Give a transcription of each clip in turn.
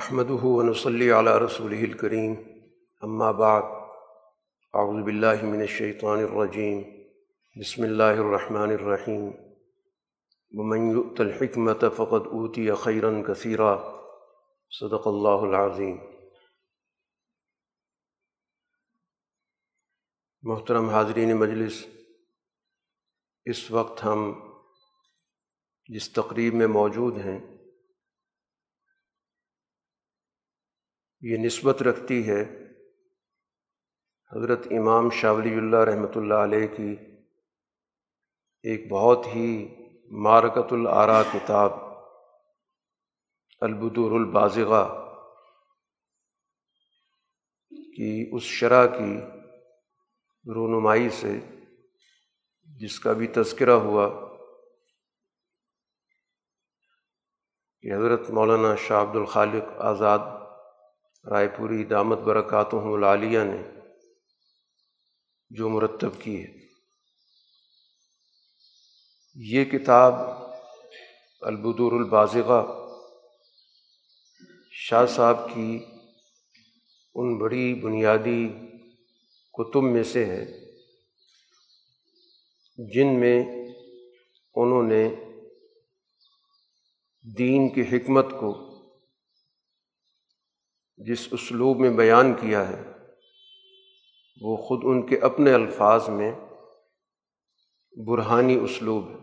احمد ونصلی علی رسول الکریم اما بعد اعوذ باللہ من الشیطان الرجیم بسم اللہ الرحمن الرحیم ومن يؤت الحکمت فقد اوتی خیرا کثیرا صدق اللہ العظیم محترم حاضرین مجلس، اس وقت ہم جس تقریب میں موجود ہیں یہ نسبت رکھتی ہے حضرت امام شاہ ولی اللہ رحمۃ اللہ علیہ کی ایک بہت ہی مارکت العرا کتاب البدور البازغہ کی اس شرح کی رونمائی سے جس کا بھی تذکرہ ہوا کہ حضرت مولانا شاہ عبد الخالق آزاد رائے پوری دامت برکاتہم العالیہ نے جو مرتب کی ہے۔ یہ کتاب البدور البازغہ شاہ صاحب کی ان بڑی بنیادی کتب میں سے ہے، جن میں انہوں نے دین کی حکمت کو جس اسلوب میں بیان کیا ہے، وہ خود ان کے اپنے الفاظ میں برہانی اسلوب ہے۔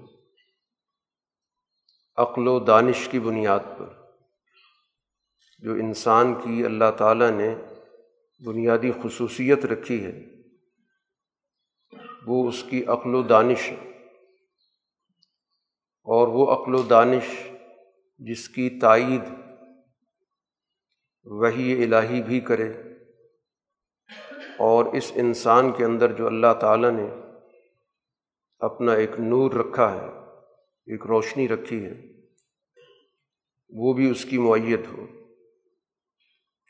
عقل و دانش کی بنیاد پر، جو انسان کی اللہ تعالیٰ نے بنیادی خصوصیت رکھی ہے، وہ اس کی عقل و دانش ہے۔ اور وہ عقل و دانش جس کی تائید وہی الہی بھی کرے۔ اور اس انسان کے اندر جو اللہ تعالیٰ نے اپنا ایک نور رکھا ہے، ایک روشنی رکھی ہے، وہ بھی اس کی معیت ہو۔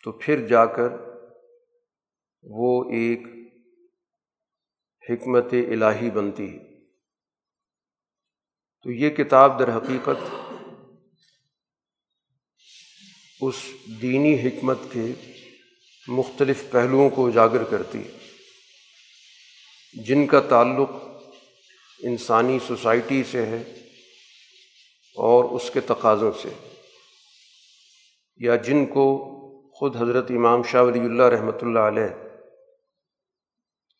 تو پھر جا کر وہ ایک حکمت الہی بنتی ہے۔ تو یہ کتاب در حقیقت اس دینی حکمت کے مختلف پہلوؤں کو اجاگر کرتی ہے، جن کا تعلق انسانی سوسائٹی سے ہے اور اس کے تقاضوں سے یا جن کو خود حضرت امام شاہ ولی اللہ رحمۃ اللہ علیہ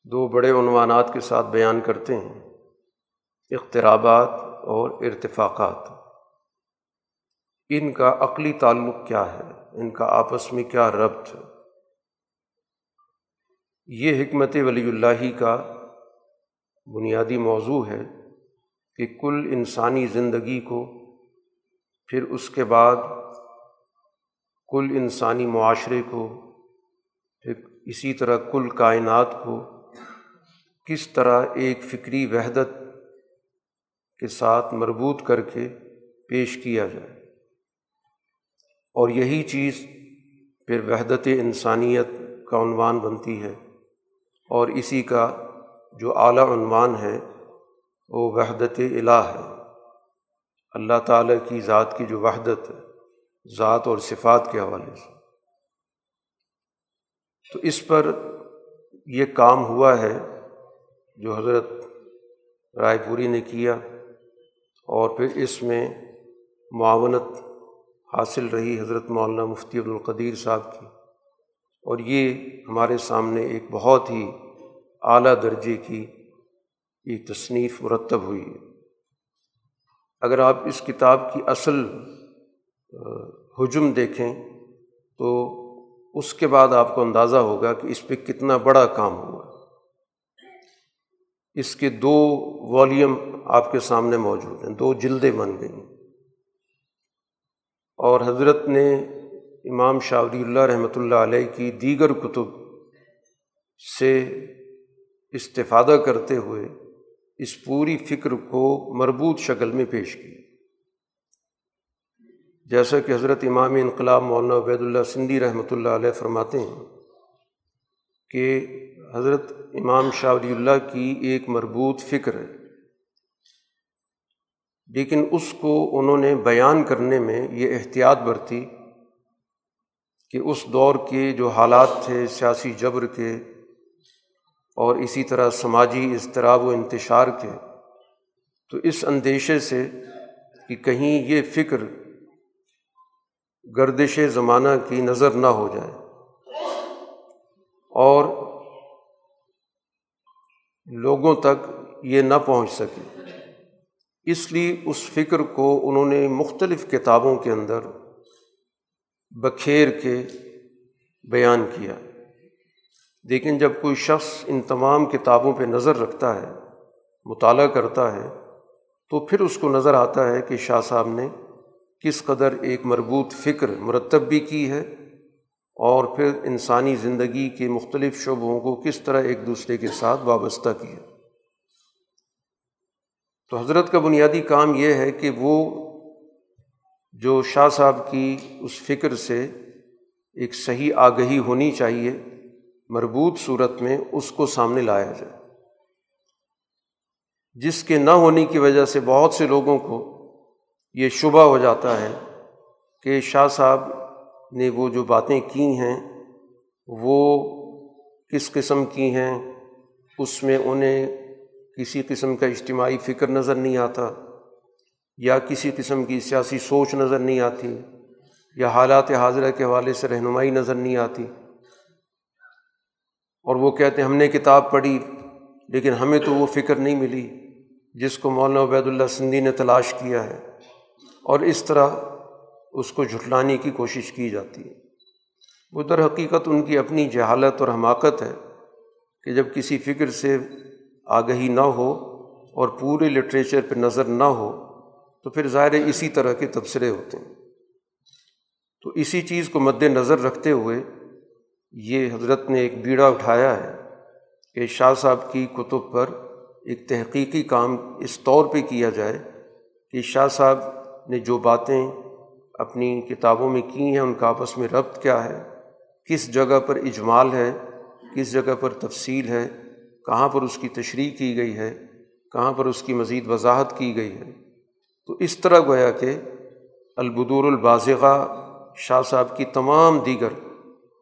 دو بڑے عنوانات کے ساتھ بیان کرتے ہیں اخترابات اور ارتفاقات۔ ان کا عقلی تعلق کیا ہے؟ ان کا آپس میں کیا ربط ہے؟ یہ حکمت ولی اللہ کا بنیادی موضوع ہے کہ کل انسانی زندگی کو، پھر اس کے بعد کل انسانی معاشرے کو، پھر اسی طرح کل کائنات کو کس طرح ایک فکری وحدت کے ساتھ مربوط کر کے پیش کیا جائے۔ اور یہی چیز پھر وحدت انسانیت کا عنوان بنتی ہے اور اسی کا جو اعلیٰ عنوان ہے وہ وحدت الہ ہے۔ اللہ تعالیٰ کی ذات کی جو وحدت ہے ذات اور صفات کے حوالے سے۔ تو اس پر یہ کام ہوا ہے جو حضرت رائے پوری نے کیا اور پھر اس میں معاونت حاصل رہی حضرت مولانا مفتی عبدالقدیر صاحب کی۔ اور یہ ہمارے سامنے ایک بہت ہی اعلیٰ درجے کی یہ تصنیف مرتب ہوئی ہے۔ اگر آپ اس کتاب کی اصل حجم دیکھیں، تو اس کے بعد آپ کو اندازہ ہوگا کہ اس پہ کتنا بڑا کام ہوا۔ اس کے دو والیوم آپ کے سامنے موجود ہیں، دو جلدیں بن گئیں۔ اور حضرت نے امام شاہ ولی اللہ رحمۃ اللہ علیہ کی دیگر کتب سے استفادہ کرتے ہوئے اس پوری فکر کو مربوط شکل میں پیش کی۔ جیسا کہ حضرت امام انقلاب مولانا عبید اللہ سندھی رحمۃ اللہ علیہ فرماتے ہیں کہ حضرت امام شاہ ولی اللہ کی ایک مربوط فکر ہے۔ لیکن اس کو انہوں نے بیان کرنے میں یہ احتیاط برتی کہ اس دور کے جو حالات تھے، سیاسی جبر کے اور اسی طرح سماجی اضطراب و انتشار کے، تو اس اندیشے سے کہ کہیں یہ فکر گردش زمانہ کی نظر نہ ہو جائے۔ اور لوگوں تک یہ نہ پہنچ سکے۔ اس لیے اس فکر کو انہوں نے مختلف کتابوں کے اندر بکھیر کے بیان کیا۔ لیکن جب کوئی شخص ان تمام کتابوں پہ نظر رکھتا ہے، مطالعہ کرتا ہے، تو پھر اس کو نظر آتا ہے کہ شاہ صاحب نے کس قدر ایک مربوط فکر مرتب بھی کی ہے اور پھر انسانی زندگی کے مختلف شعبوں کو کس طرح ایک دوسرے کے ساتھ وابستہ کیا۔ تو حضرت کا بنیادی کام یہ ہے کہ وہ جو شاہ صاحب کی اس فکر سے ایک صحیح آگہی ہونی چاہیے، مربوط صورت میں اس کو سامنے لایا جائے۔ جس کے نہ ہونے کی وجہ سے بہت سے لوگوں کو یہ شبہ ہو جاتا ہے کہ شاہ صاحب نے وہ جو باتیں کی ہیں، وہ کس قسم کی ہیں، اس میں انہیں کسی قسم کا اجتماعی فکر نظر نہیں آتا، یا کسی قسم کی سیاسی سوچ نظر نہیں آتی، یا حالات حاضرہ کے حوالے سے رہنمائی نظر نہیں آتی۔ اور وہ کہتے ہیں، ہم نے کتاب پڑھی، لیکن ہمیں تو وہ فکر نہیں ملی جس کو مولانا عبید اللہ سندھی نے تلاش کیا ہے۔ اور اس طرح اس کو جھٹلانے کی کوشش کی جاتی ہے۔ وہ در حقیقت ان کی اپنی جہالت اور حماقت ہے کہ جب کسی فکر سے آگہی نہ ہو اور پورے لٹریچر پہ نظر نہ ہو، تو پھر ظاہر اسی طرح کے تبصرے ہوتے ہیں۔ تو اسی چیز کو مد نظر رکھتے ہوئے یہ حضرت نے ایک بیڑا اٹھایا ہے کہ شاہ صاحب کی کتب پر ایک تحقیقی کام اس طور پہ کیا جائے کہ شاہ صاحب نے جو باتیں اپنی کتابوں میں کی ہیں، ان کا آپس میں ربط کیا ہے، کس جگہ پر اجمال ہے، کس جگہ پر تفصیل ہے کہاں پر اس کی تشریح کی گئی ہے، کہاں پر اس کی مزید وضاحت کی گئی ہے؟ تو اس طرح گویا کہ البدور البازغہ شاہ صاحب کی تمام دیگر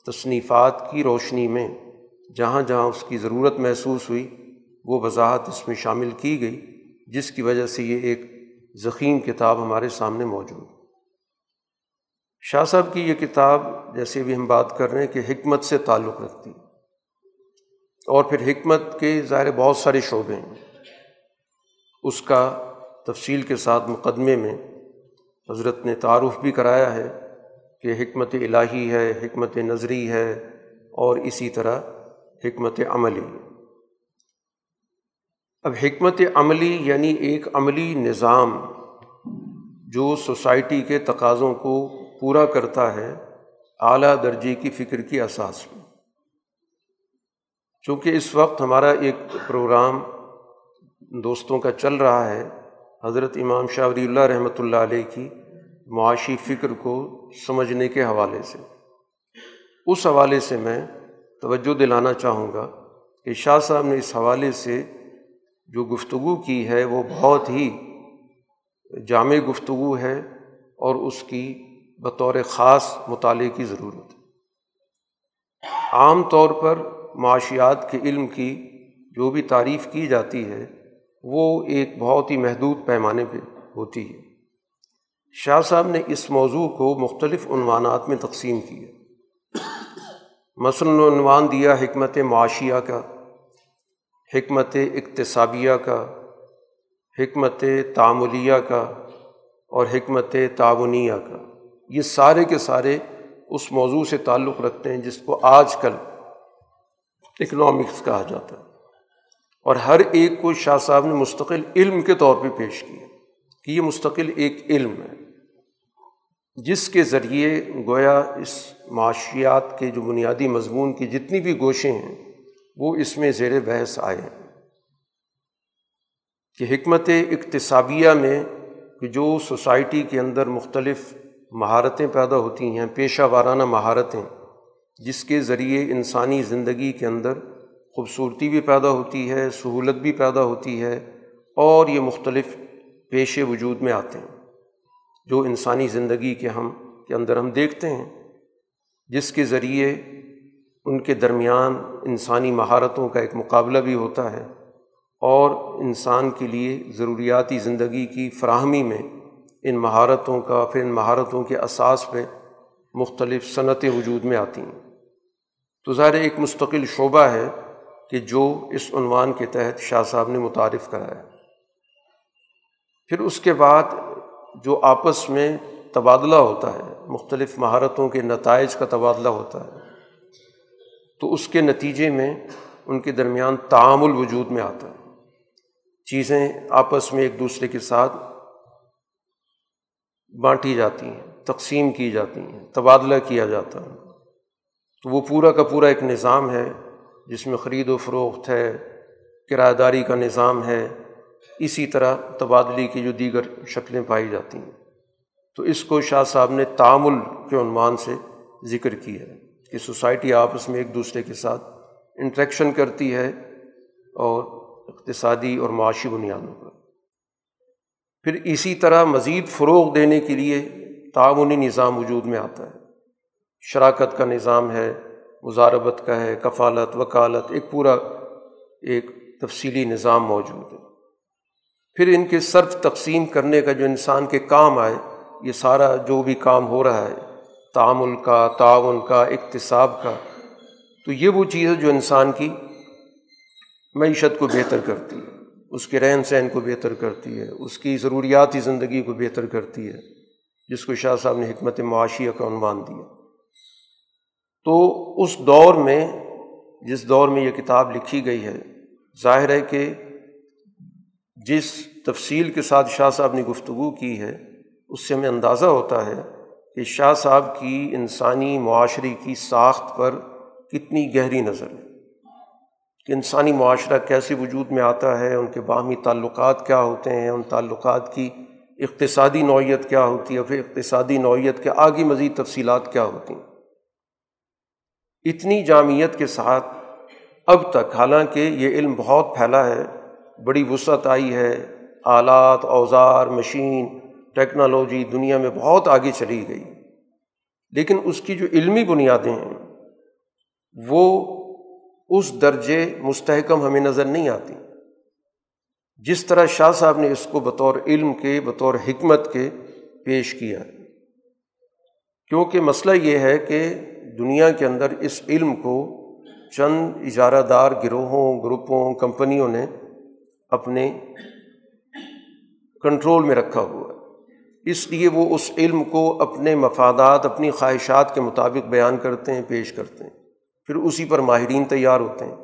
تصنیفات کی روشنی میں جہاں جہاں اس کی ضرورت محسوس ہوئی، وہ وضاحت اس میں شامل کی گئی، جس کی وجہ سے یہ ایک ضخیم کتاب ہمارے سامنے موجود۔ شاہ صاحب کی یہ کتاب، جیسے بھی ہم بات کر رہے ہیں، کہ حکمت سے تعلق رکھتی۔ ہے اور پھر حکمت کے ظاہر بہت سارے شعبے ہیں۔ اس کا تفصیل کے ساتھ مقدمے میں حضرت نے تعارف بھی کرایا ہے کہ حکمت الہی ہے، حکمت نظری ہے اور اسی طرح حکمت عملی۔ اب حکمت عملی یعنی ایک عملی نظام جو سوسائٹی کے تقاضوں کو پورا کرتا ہے اعلیٰ درجے کی فکر کی اساس میں۔ چونکہ اس وقت ہمارا ایک پروگرام دوستوں کا چل رہا ہے، حضرت امام شاہ ولی اللہ رحمۃ اللہ علیہ کی معاشی فکر کو سمجھنے کے حوالے سے۔ اس حوالے سے میں توجہ دلانا چاہوں گا کہ شاہ صاحب نے اس حوالے سے جو گفتگو کی ہے، وہ بہت ہی جامع گفتگو ہے اور اس کی بطور خاص مطالعے کی ضرورت ہے۔ عام طور پر معاشیات کے علم کی جو بھی تعریف کی جاتی ہے، وہ ایک بہت ہی محدود پیمانے پہ ہوتی ہے۔ شاہ صاحب نے اس موضوع کو مختلف عنوانات میں تقسیم کیا۔ مثلاً عنوان دیا حکمت معاشیہ کا، حکمت اقتصابیہ کا، حکمت تعملیہ کا اور حکمت تعاونیہ کا۔ یہ سارے کے سارے اس موضوع سے تعلق رکھتے ہیں جس کو آج کل اکنامکس کہا جاتا ہے۔ اور ہر ایک کو شاہ صاحب نے مستقل علم کے طور پہ پیش کیا۔ کہ یہ مستقل ایک علم ہے۔ جس کے ذریعے گویا اس معاشیات کے جو بنیادی مضمون کی جتنی بھی گوشیں ہیں، وہ اس میں زیر بحث آئے ہیں۔ کہ حکمت اقتصابیہ میں کہ جو سوسائٹی کے اندر مختلف مہارتیں پیدا ہوتی ہیں، پیشہ وارانہ مہارتیں جس کے ذریعے انسانی زندگی کے اندر خوبصورتی بھی پیدا ہوتی ہے، سہولت بھی پیدا ہوتی ہے اور یہ مختلف پیشے وجود میں آتے ہیں۔ جو انسانی زندگی کے ہم، کے اندر ہم دیکھتے ہیں، جس کے ذریعے ان کے درمیان انسانی مہارتوں کا ایک مقابلہ بھی ہوتا ہے اور انسان کے لیے ضروریاتی زندگی کی فراہمی میں ان مہارتوں کا، پھر ان مہارتوں کے اساس پہ مختلف صنعتیں وجود میں آتی ہیں۔ تو ظاہر ایک مستقل شعبہ ہے کہ جو اس عنوان کے تحت شاہ صاحب نے متعارف کرایا پھر اس کے بعد جو آپس میں تبادلہ ہوتا ہے، مختلف مہارتوں کے نتائج کا تبادلہ ہوتا ہے، تو اس کے نتیجے میں ان کے درمیان تعامل وجود میں آتا ہے۔ چیزیں آپس میں ایک دوسرے کے ساتھ بانٹی جاتی ہیں، تقسیم کی جاتی ہیں، تبادلہ کیا جاتا ہے۔ تو وہ پورا کا پورا ایک نظام ہے جس میں خرید و فروخت ہے کرایہ داری کا نظام ہے، اسی طرح تبادلے کی جو دیگر شکلیں پائی جاتی ہیں۔ تو اس کو شاہ صاحب نے تعامل کے عنوان سے ذکر کی ہے کہ سوسائٹی آپس میں ایک دوسرے کے ساتھ انٹریکشن کرتی ہے اور اقتصادی اور معاشی بنیادوں پر۔ پھر اسی طرح مزید فروغ دینے کے لیے تعاونی نظام وجود میں آتا ہے۔ شراکت کا نظام ہے مزاربت کا ہے، کفالت، وکالت، ایک پورا ایک تفصیلی نظام موجود ہے۔ پھر ان کے صرف تقسیم کرنے کا جو انسان کے کام آئے، یہ سارا جو بھی کام ہو رہا ہے، تعامل کا، تعاون کا، اقتصاب کا، تو یہ وہ چیز ہے جو انسان کی معیشت کو بہتر کرتی ہے۔ اس کے رہن سہن کو بہتر کرتی ہے۔ اس کی ضروریاتی زندگی کو بہتر کرتی ہے۔ جس کو شاہ صاحب نے حکمت معاشیہ کا عنوان دیا۔ تو اس دور میں، جس دور میں یہ کتاب لکھی گئی ہے، ظاہر ہے کہ جس تفصیل کے ساتھ شاہ صاحب نے گفتگو کی ہے، اس سے ہمیں اندازہ ہوتا ہے کہ شاہ صاحب کی انسانی معاشرے کی ساخت پر کتنی گہری نظر ہے۔ کہ انسانی معاشرہ کیسے وجود میں آتا ہے، ان کے باہمی تعلقات کیا ہوتے ہیں، ان تعلقات کی اقتصادی نوعیت کیا ہوتی ہے پھر اقتصادی نوعیت کے آگے مزید تفصیلات کیا ہوتی ہیں۔ اتنی جامعت کے ساتھ اب تک، حالانکہ یہ علم بہت پھیلا ہے، بڑی وسعت آئی ہے، آلات، اوزار، مشین، ٹیکنالوجی دنیا میں بہت آگے چلی گئی۔ لیکن اس کی جو علمی بنیادیں ہیں، وہ اس درجے مستحکم ہمیں نظر نہیں آتی۔ جس طرح شاہ صاحب نے اس کو بطور علم کے، بطور حکمت کے پیش کیا۔ کیونکہ مسئلہ یہ ہے کہ دنیا کے اندر اس علم کو چند اجارہ دار گروہوں، گروپوں، کمپنیوں نے اپنے کنٹرول میں رکھا ہوا ہے۔ اس لیے وہ اس علم کو اپنے مفادات، اپنی خواہشات کے مطابق بیان کرتے ہیں، پیش کرتے ہیں۔ پھر اسی پر ماہرین تیار ہوتے ہیں۔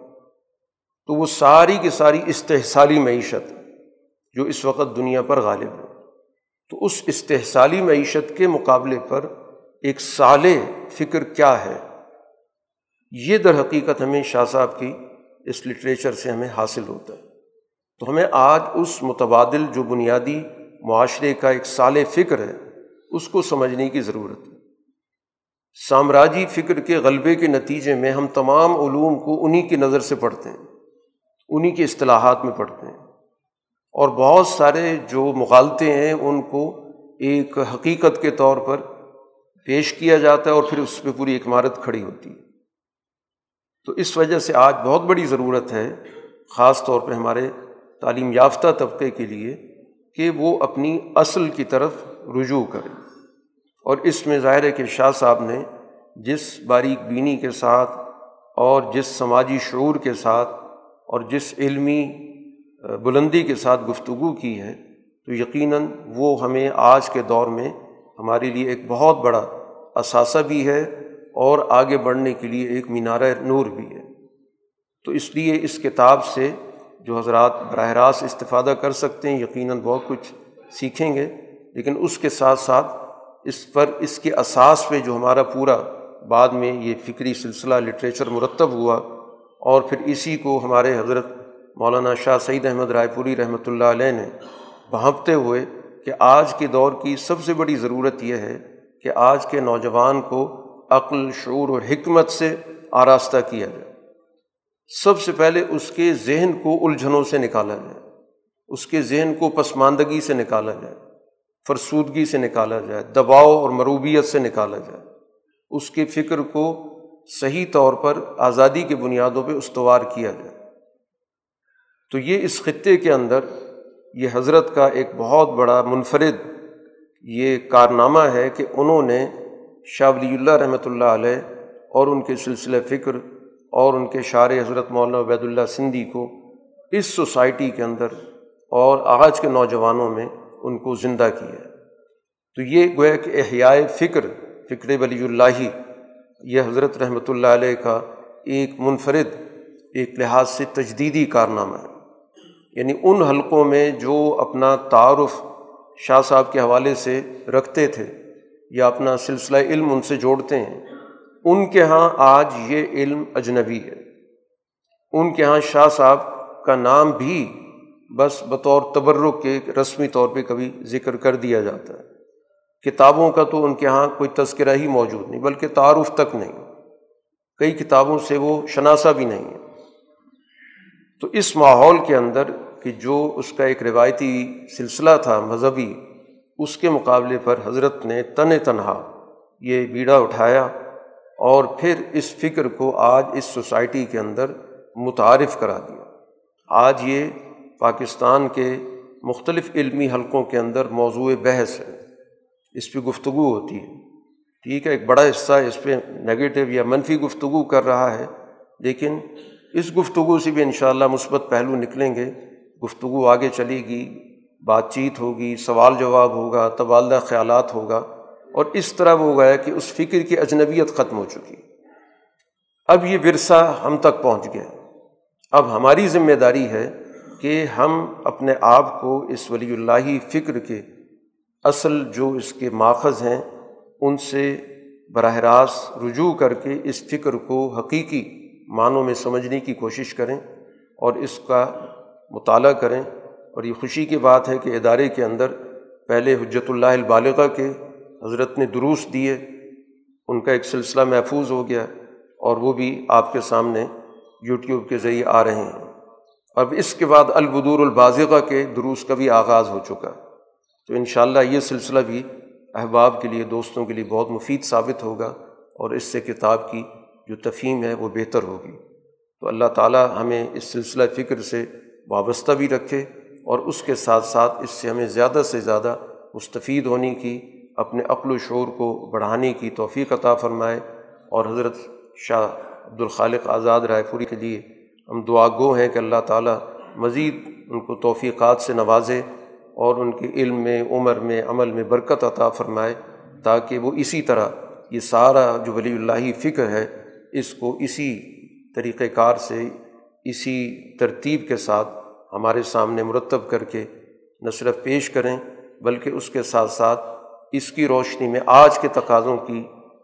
تو وہ ساری کی ساری استحصالی معیشت جو اس وقت دنیا پر غالب ہے۔ تو اس استحصالی معیشت کے مقابلے پر ایک سال فکر کیا ہے؟ یہ در حقیقت ہمیں شاہ صاحب کی اس لٹریچر سے ہمیں حاصل ہوتا ہے۔ تو ہمیں آج اس متبادل جو بنیادی معاشرے کا ایک سال فکر ہے، اس کو سمجھنے کی ضرورت ہے۔ سامراجی فکر کے غلبے کے نتیجے میں ہم تمام علوم کو انہیں کی نظر سے پڑھتے ہیں انہیں کے اصطلاحات میں پڑھتے ہیں۔ اور بہت سارے جو مغالطے ہیں، ان کو ایک حقیقت کے طور پر پیش کیا جاتا ہے اور پھر اس پہ پوری ایک عمارت کھڑی ہوتی ہے۔ تو اس وجہ سے آج بہت بڑی ضرورت ہے، خاص طور پہ ہمارے تعلیم یافتہ طبقے کے لیے، کہ وہ اپنی اصل کی طرف رجوع کرے اور اس میں ظاہر ہے کہ شاہ صاحب نے جس باریک بینی کے ساتھ اور جس سماجی شعور کے ساتھ اور جس علمی بلندی کے ساتھ گفتگو کی ہے، تو یقیناً وہ ہمیں آج کے دور میں ہمارے لیے ایک بہت بڑا اثاثہ بھی ہے اور آگے بڑھنے کے لیے ایک مینارہ نور بھی ہے۔ تو اس لیے اس کتاب سے جو حضرات براہ راست استفادہ کر سکتے ہیں، یقیناً بہت کچھ سیکھیں گے، لیکن اس کے ساتھ ساتھ اس پر اس کے اساس پہ جو ہمارا پورا بعد میں یہ فکری سلسلہ لٹریچر مرتب ہوا اور پھر اسی کو ہمارے حضرت مولانا شاہ سعید احمد رائے پوری رحمۃ اللہ علیہ نے بھانپتے ہوئے کہ آج کے دور کی سب سے بڑی ضرورت یہ ہے کہ آج کے نوجوان کو عقل، شعور اور حکمت سے آراستہ کیا جائے۔ سب سے پہلے اس کے ذہن کو الجھنوں سے نکالا جائے، اس کے ذہن کو پسماندگی سے نکالا جائے، فرسودگی سے نکالا جائے، دباؤ اور مروبیت سے نکالا جائے۔ اس کے فکر کو صحیح طور پر آزادی کی بنیادوں پہ استوار کیا جائے۔ تو یہ اس خطے کے اندر یہ حضرت کا ایک بہت بڑا منفرد یہ کارنامہ ہے کہ انہوں نے شاہ ولی اللہ رحمۃ اللہ علیہ اور ان کے سلسلہ فکر اور ان کے شاعر حضرت مولانا عبید اللہ سندھی کو اس سوسائٹی کے اندر اور آج کے نوجوانوں میں ان کو زندہ کیا تو یہ گویا کہ احیاء فکر فکر ولی اللہ، یہ حضرت رحمۃ اللہ علیہ کا ایک منفرد، ایک لحاظ سے تجدیدی کارنامہ ہے۔ یعنی ان حلقوں میں جو اپنا تعارف شاہ صاحب کے حوالے سے رکھتے تھے یا اپنا سلسلہ علم ان سے جوڑتے ہیں، ان کے یہاں آج یہ علم اجنبی ہے۔ ان کے یہاں شاہ صاحب کا نام بھی بس بطور تبرک کے رسمی طور پہ کبھی ذکر کر دیا جاتا ہے۔ کتابوں کا تو ان کے یہاں کوئی تذکرہ ہی موجود نہیں، بلکہ تعارف تک نہیں۔ کئی کتابوں سے وہ شناسہ بھی نہیں ہے۔ تو اس ماحول کے اندر کہ جو اس کا ایک روایتی سلسلہ تھا مذہبی، اس کے مقابلے پر حضرت نے تن تنہا یہ بیڑا اٹھایا اور پھر اس فکر کو آج اس سوسائٹی کے اندر متعارف کرا دیا۔ آج یہ پاکستان کے مختلف علمی حلقوں کے اندر موضوع بحث ہے۔ اس پہ گفتگو ہوتی ہے۔ ٹھیک ہے، ایک بڑا حصہ اس پہ نگیٹو یا منفی گفتگو کر رہا ہے، لیکن اس گفتگو سے بھی انشاءاللہ مثبت پہلو نکلیں گے۔ گفتگو آگے چلے گی، بات چیت ہوگی، سوال جواب ہوگا، تبادلہ خیالات ہوگا، اور اس طرح وہ گیا کہ اس فکر کی اجنبیت ختم ہو چکی۔ اب یہ ورثہ ہم تک پہنچ گیا۔ اب ہماری ذمہ داری ہے کہ ہم اپنے آپ کو اس ولی اللہ فکر کے اصل جو اس کے ماخذ ہیں، ان سے براہ راست رجوع کر کے اس فکر کو حقیقی معنوں میں سمجھنے کی کوشش کریں اور اس کا مطالعہ کریں اور یہ خوشی کی بات ہے کہ ادارے کے اندر پہلے حجت اللہ البالغہ کے حضرت نے دروس دیے، ان کا ایک سلسلہ محفوظ ہو گیا اور وہ بھی آپ کے سامنے یوٹیوب کے ذریعے آ رہے ہیں۔ اب اس کے بعد البدور البازغہ کے دروس کا بھی آغاز ہو چکا۔ تو ان شاء اللہ یہ سلسلہ بھی احباب کے لیے، دوستوں کے لیے بہت مفید ثابت ہوگا اور اس سے کتاب کی جو تفہیم ہے وہ بہتر ہوگی۔ تو اللہ تعالیٰ ہمیں اس سلسلہ فکر سے وابستہ بھی رکھے اور اس کے ساتھ ساتھ اس سے ہمیں زیادہ سے زیادہ مستفید ہونے کی، اپنے عقل و شعور کو بڑھانے کی توفیق عطا فرمائے اور حضرت شاہ عبدالخالق آزاد رائے پوری کے لیے ہم دعا گو ہیں کہ اللہ تعالیٰ مزید ان کو توفیقات سے نوازے اور ان کے علم میں، عمر میں، عمل میں برکت عطا فرمائے تاکہ وہ اسی طرح یہ سارا جو ولی اللہ فکر ہے، اس کو اسی طریقۂ کار سے اسی ترتیب کے ساتھ ہمارے سامنے مرتب کر کے نہ صرف پیش کریں بلکہ اس کے ساتھ ساتھ اس کی روشنی میں آج کے تقاضوں کی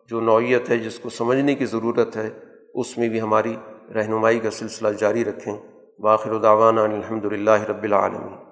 جو نوعیت ہے، جس کو سمجھنے کی ضرورت ہے، اس میں بھی ہماری رہنمائی کا سلسلہ جاری رکھیں۔ باخر الداوانہ الحمد للہ رب العالمین۔